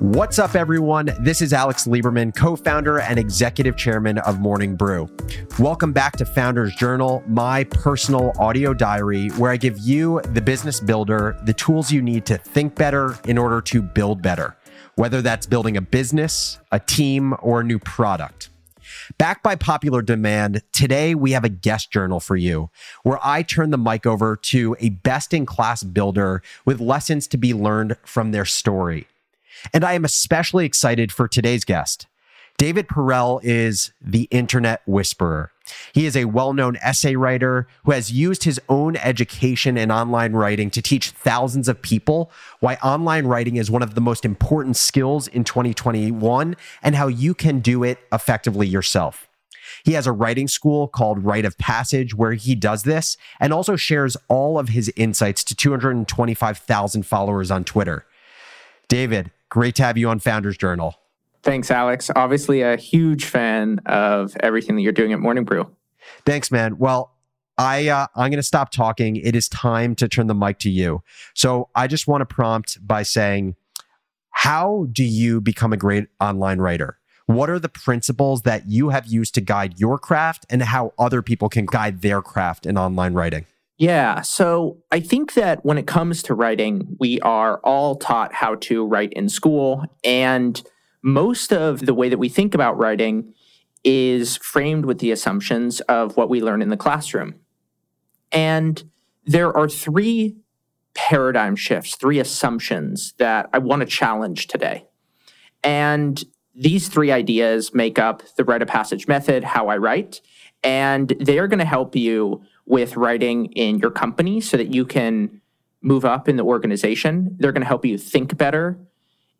What's up, everyone? This is Alex Lieberman, co founder and executive chairman of Morning Brew. Welcome back to Founders Journal, my personal audio diary, where I give you, the business builder, the tools you need to think better in order to build better, whether that's building a business, a team, or a new product. Backed by popular demand, today we have a guest journal for you where I turn the mic over to a best in class builder with lessons to be learned from their story. And I am especially excited for today's guest. David Perell is the internet whisperer. He is a well known essay writer who has used his own education in online writing to teach thousands of people why online writing is one of the most important skills in 2021 and how you can do it effectively yourself. He has a writing school called Write of Passage where he does this and also shares all of his insights to 225,000 followers on Twitter. David, great to have you on Founders Journal. Thanks, Alex. Obviously, a huge fan of everything that you're doing at Morning Brew. Thanks, man. Well, I uh, I'm going to stop talking. It is time to turn the mic to you. So I just want to prompt by saying, how do you become a great online writer? What are the principles that you have used to guide your craft, and how other people can guide their craft in online writing? Yeah. So I think that when it comes to writing, we are all taught how to write in school. And most of the way that we think about writing is framed with the assumptions of what we learn in the classroom. And there are three paradigm shifts, three assumptions that I want to challenge today. And these three ideas make up the write of passage method, how I write, and they're going to help you with writing in your company so that you can move up in the organization. They're going to help you think better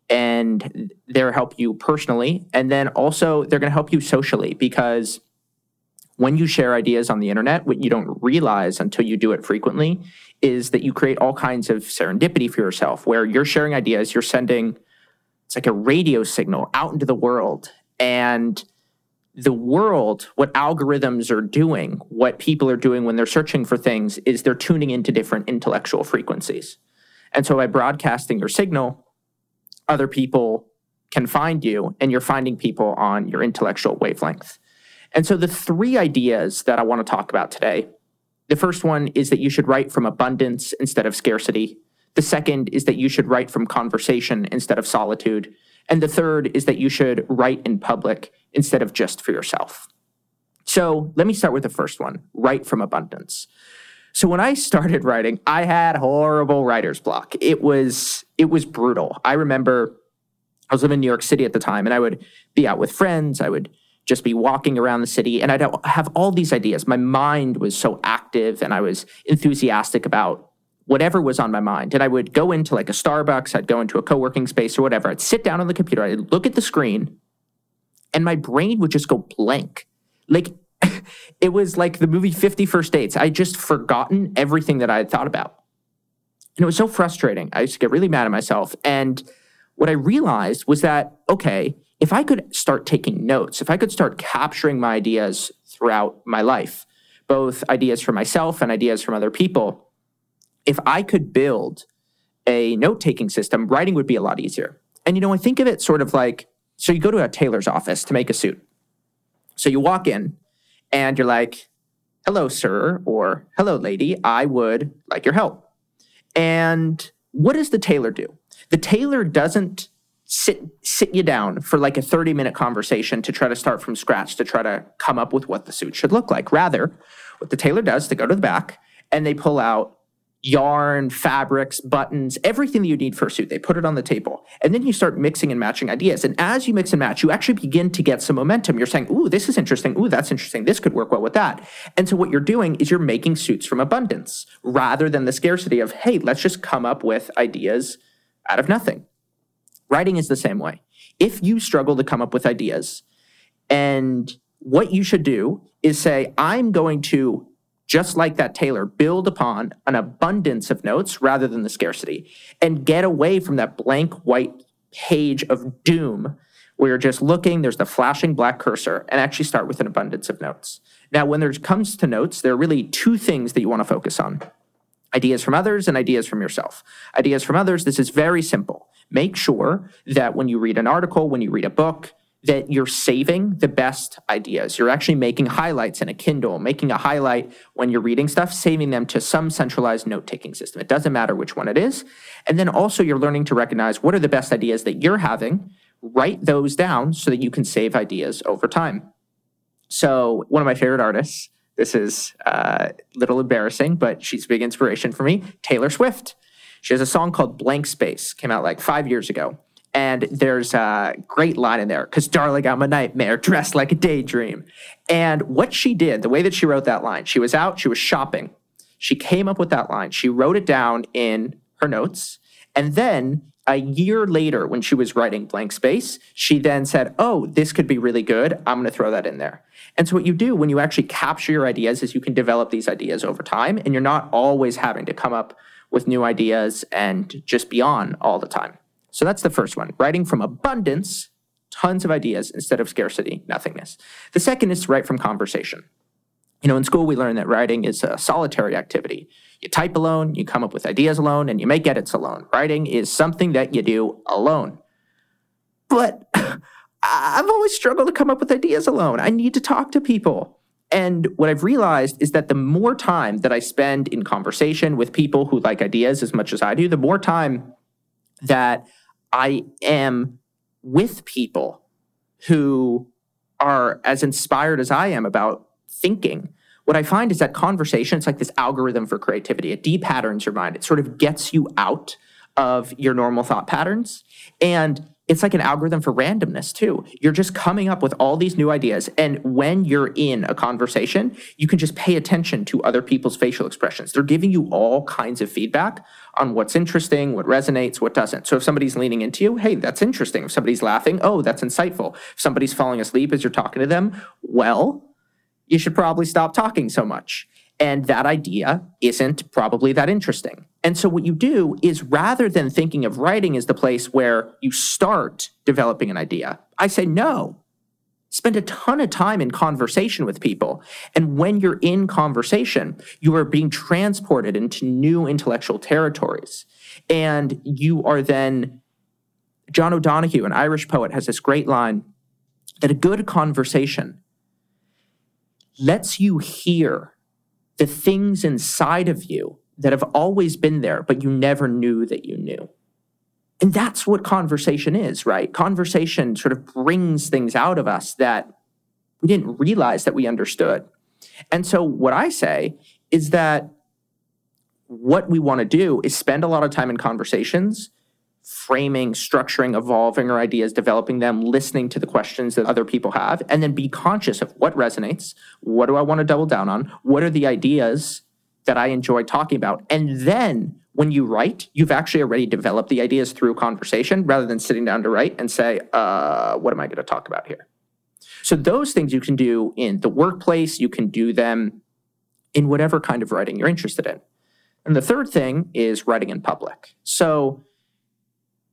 and they're help you personally. And then also they're going to help you socially because when you share ideas on the internet, what you don't realize until you do it frequently is that you create all kinds of serendipity for yourself where you're sharing ideas, you're sending it's like a radio signal out into the world and the world, what algorithms are doing, what people are doing when they're searching for things, is they're tuning into different intellectual frequencies. And so by broadcasting your signal, other people can find you and you're finding people on your intellectual wavelength. And so the three ideas that I want to talk about today the first one is that you should write from abundance instead of scarcity. The second is that you should write from conversation instead of solitude. And the third is that you should write in public instead of just for yourself. So let me start with the first one write from abundance. So when I started writing, I had horrible writer's block. It was it was brutal. I remember I was living in New York City at the time and I would be out with friends, I would just be walking around the city and I'd have all these ideas. My mind was so active and I was enthusiastic about whatever was on my mind. And I would go into like a Starbucks, I'd go into a co working space or whatever. I'd sit down on the computer, I'd look at the screen, and my brain would just go blank. Like it was like the movie 50 First Dates. I just forgotten everything that I had thought about. And it was so frustrating. I used to get really mad at myself. And what I realized was that, okay, if I could start taking notes, if I could start capturing my ideas throughout my life, both ideas for myself and ideas from other people, if I could build a note taking system, writing would be a lot easier. And, you know, I think of it sort of like so you go to a tailor's office to make a suit. So you walk in and you're like, hello, sir, or hello, lady, I would like your help. And what does the tailor do? The tailor doesn't sit sit you down for like a 30 minute conversation to try to start from scratch to try to come up with what the suit should look like. Rather, what the tailor does, they go to the back and they pull out yarn, fabrics, buttons, everything that you need for a suit. They put it on the table. And then you start mixing and matching ideas. And as you mix and match, you actually begin to get some momentum. You're saying, ooh, this is interesting. Ooh, that's interesting. This could work well with that. And so what you're doing is you're making suits from abundance rather than the scarcity of, hey, let's just come up with ideas out of nothing. Writing is the same way. If you struggle to come up with ideas, and what you should do is say, I'm going to just like that tailor, build upon an abundance of notes rather than the scarcity and get away from that blank white page of doom where you're just looking, there's the flashing black cursor, and actually start with an abundance of notes. Now, when there comes to notes, there are really two things that you want to focus on ideas from others and ideas from yourself. Ideas from others, this is very simple. Make sure that when you read an article, when you read a book, that you're saving the best ideas. You're actually making highlights in a Kindle, making a highlight when you're reading stuff, saving them to some centralized note taking system. It doesn't matter which one it is. And then also, you're learning to recognize what are the best ideas that you're having, write those down so that you can save ideas over time. So, one of my favorite artists, this is uh, a little embarrassing, but she's a big inspiration for me, Taylor Swift. She has a song called Blank Space, came out like five years ago. And there's a great line in there because, darling, I'm a nightmare dressed like a daydream. And what she did, the way that she wrote that line, she was out, she was shopping. She came up with that line. She wrote it down in her notes. And then a year later, when she was writing Blank Space, she then said, Oh, this could be really good. I'm going to throw that in there. And so, what you do when you actually capture your ideas is you can develop these ideas over time, and you're not always having to come up with new ideas and just be on all the time. So that's the first one writing from abundance, tons of ideas instead of scarcity, nothingness. The second is to write from conversation. You know, in school, we learn that writing is a solitary activity. You type alone, you come up with ideas alone, and you make edits alone. Writing is something that you do alone. But I've always struggled to come up with ideas alone. I need to talk to people. And what I've realized is that the more time that I spend in conversation with people who like ideas as much as I do, the more time that I am with people who are as inspired as I am about thinking. What I find is that conversation, it's like this algorithm for creativity. It depatterns your mind. It sort of gets you out of your normal thought patterns. And it's like an algorithm for randomness too. You're just coming up with all these new ideas. And when you're in a conversation, you can just pay attention to other people's facial expressions. They're giving you all kinds of feedback on what's interesting, what resonates, what doesn't. So if somebody's leaning into you, hey, that's interesting. If somebody's laughing, oh, that's insightful. If somebody's falling asleep as you're talking to them, well, you should probably stop talking so much. And that idea isn't probably that interesting. And so, what you do is rather than thinking of writing as the place where you start developing an idea, I say, no, spend a ton of time in conversation with people. And when you're in conversation, you are being transported into new intellectual territories. And you are then, John O'Donohue, an Irish poet, has this great line that a good conversation lets you hear the things inside of you that have always been there, but you never knew that you knew. And that's what conversation is, right? Conversation sort of brings things out of us that we didn't realize that we understood. And so, what I say is that what we want to do is spend a lot of time in conversations framing, structuring, evolving our ideas, developing them, listening to the questions that other people have, and then be conscious of what resonates, what do I want to double down on, what are the ideas that I enjoy talking about. And then when you write, you've actually already developed the ideas through conversation rather than sitting down to write and say, uh, what am I going to talk about here? So those things you can do in the workplace, you can do them in whatever kind of writing you're interested in. And the third thing is writing in public. So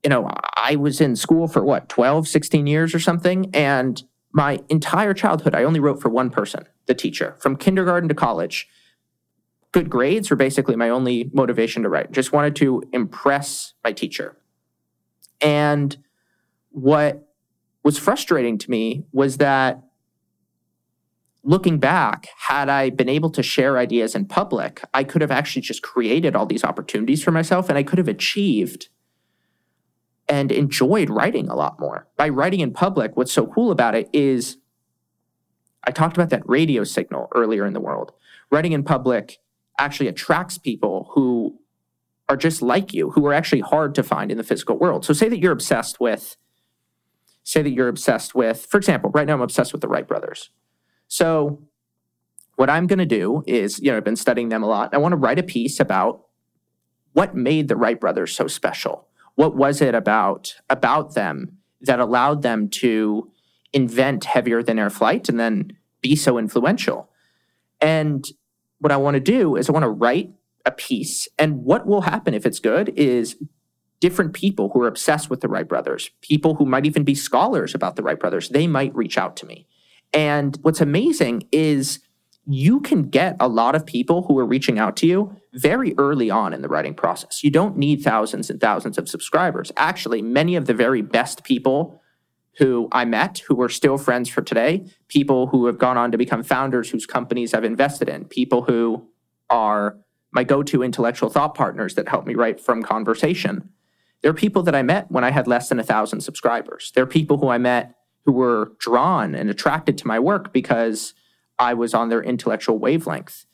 you know, I was in school for what, 12, 16 years or something. And my entire childhood, I only wrote for one person, the teacher, from kindergarten to college. Good grades were basically my only motivation to write. Just wanted to impress my teacher. And what was frustrating to me was that looking back, had I been able to share ideas in public, I could have actually just created all these opportunities for myself and I could have achieved and enjoyed writing a lot more. By writing in public, what's so cool about it is I talked about that radio signal earlier in the world. Writing in public actually attracts people who are just like you, who are actually hard to find in the physical world. So say that you're obsessed with say that you're obsessed with, for example, right now I'm obsessed with the Wright brothers. So what I'm going to do is, you know, I've been studying them a lot. I want to write a piece about what made the Wright brothers so special what was it about about them that allowed them to invent heavier than air flight and then be so influential? And what I want to do is I want to write a piece. And what will happen if it's good is different people who are obsessed with the Wright brothers, people who might even be scholars about the Wright brothers, they might reach out to me. And what's amazing is you can get a lot of people who are reaching out to you very early on in the writing process. You don't need thousands and thousands of subscribers. Actually, many of the very best people who I met, who are still friends for today, people who have gone on to become founders whose companies I've invested in, people who are my go to intellectual thought partners that help me write from conversation. There are people that I met when I had less than a thousand subscribers. There are people who I met who were drawn and attracted to my work because I was on their intellectual wavelength.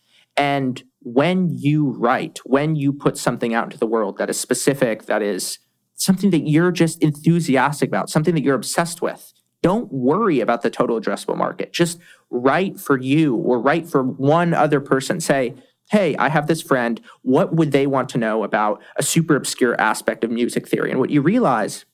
And when you write, when you put something out into the world that is specific, that is something that you're just enthusiastic about, something that you're obsessed with, don't worry about the total addressable market. Just write for you or write for one other person. Say, hey, I have this friend. What would they want to know about a super obscure aspect of music theory? And what you realize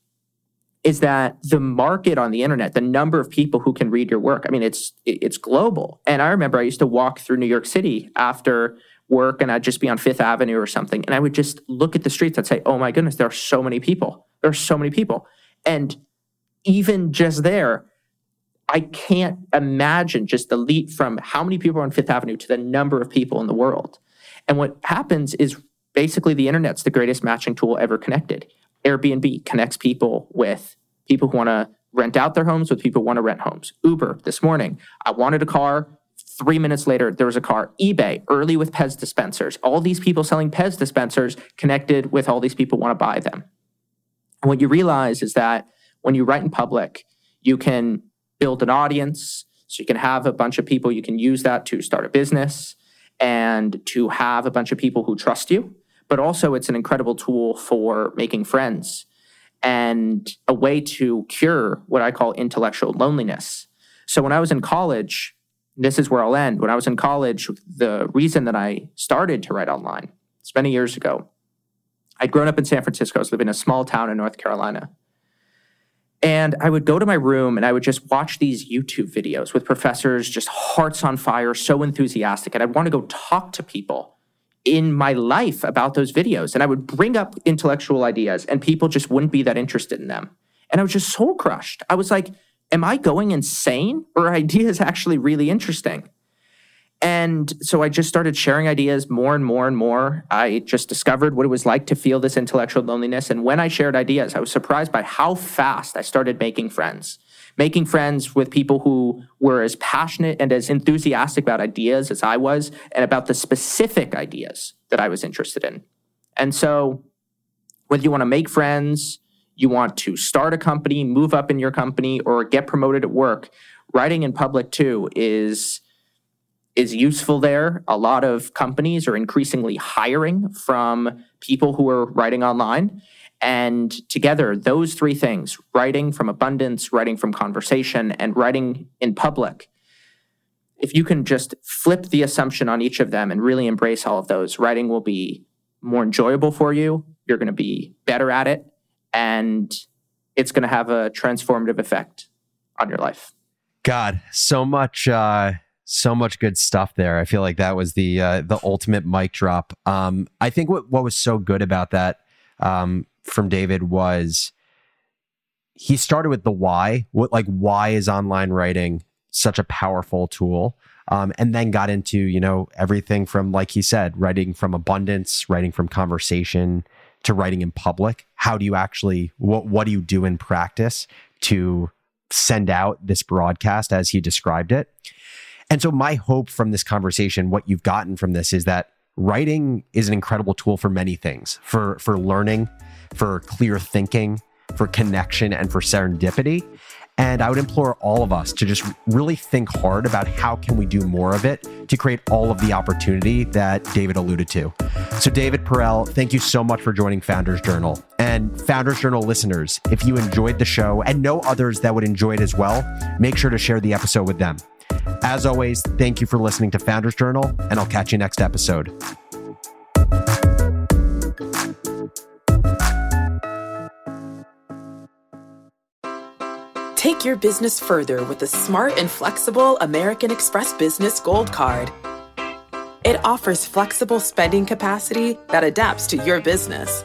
is that the market on the internet, the number of people who can read your work, I mean, it's it's global. And I remember I used to walk through New York City after work and I'd just be on Fifth Avenue or something. And I would just look at the streets. I'd say, oh my goodness, there are so many people. There are so many people. And even just there, I can't imagine just the leap from how many people are on Fifth Avenue to the number of people in the world. And what happens is basically the internet's the greatest matching tool ever connected. Airbnb connects people with people who want to rent out their homes with people who want to rent homes. Uber this morning, I wanted a car. Three minutes later, there was a car. eBay, early with Pez dispensers. All these people selling Pez dispensers connected with all these people want to buy them. And what you realize is that when you write in public, you can build an audience. So you can have a bunch of people, you can use that to start a business and to have a bunch of people who trust you but also it's an incredible tool for making friends and a way to cure what I call intellectual loneliness. So when I was in college, this is where I'll end. When I was in college, the reason that I started to write online, it's many years ago. I'd grown up in San Francisco, I was living in a small town in North Carolina. And I would go to my room and I would just watch these YouTube videos with professors, just hearts on fire, so enthusiastic. And I'd want to go talk to people in my life about those videos. And I would bring up intellectual ideas and people just wouldn't be that interested in them. And I was just soul crushed. I was like, am I going insane or are ideas actually really interesting? And so I just started sharing ideas more and more and more. I just discovered what it was like to feel this intellectual loneliness. And when I shared ideas, I was surprised by how fast I started making friends making friends with people who were as passionate and as enthusiastic about ideas as I was and about the specific ideas that I was interested in. And so, whether you want to make friends, you want to start a company, move up in your company, or get promoted at work, writing in public too is is useful there. A lot of companies are increasingly hiring from people who are writing online. And together, those three things writing from abundance, writing from conversation, and writing in public if you can just flip the assumption on each of them and really embrace all of those, writing will be more enjoyable for you. You're going to be better at it, and it's going to have a transformative effect on your life. God, so much, uh, so much good stuff there. I feel like that was the uh, the ultimate mic drop. Um, I think what what was so good about that um, from David was he started with the why. What like why is online writing such a powerful tool? Um, and then got into you know everything from like he said, writing from abundance, writing from conversation to writing in public. How do you actually what what do you do in practice to send out this broadcast as he described it? And so my hope from this conversation, what you've gotten from this is that writing is an incredible tool for many things for for learning for clear thinking for connection and for serendipity. And i would implore all of us to just really think hard about how can we do more of it to create all of the opportunity that david alluded to. So david perell thank you so much for joining founders journal. And founders journal listeners if you enjoyed the show and know others that would enjoy it as well make sure to share the episode with them as always, thank you for listening to Founders Journal, and I'll catch you next episode. Take your business further with the smart and flexible American Express Business Gold Card. It offers flexible spending capacity that adapts to your business.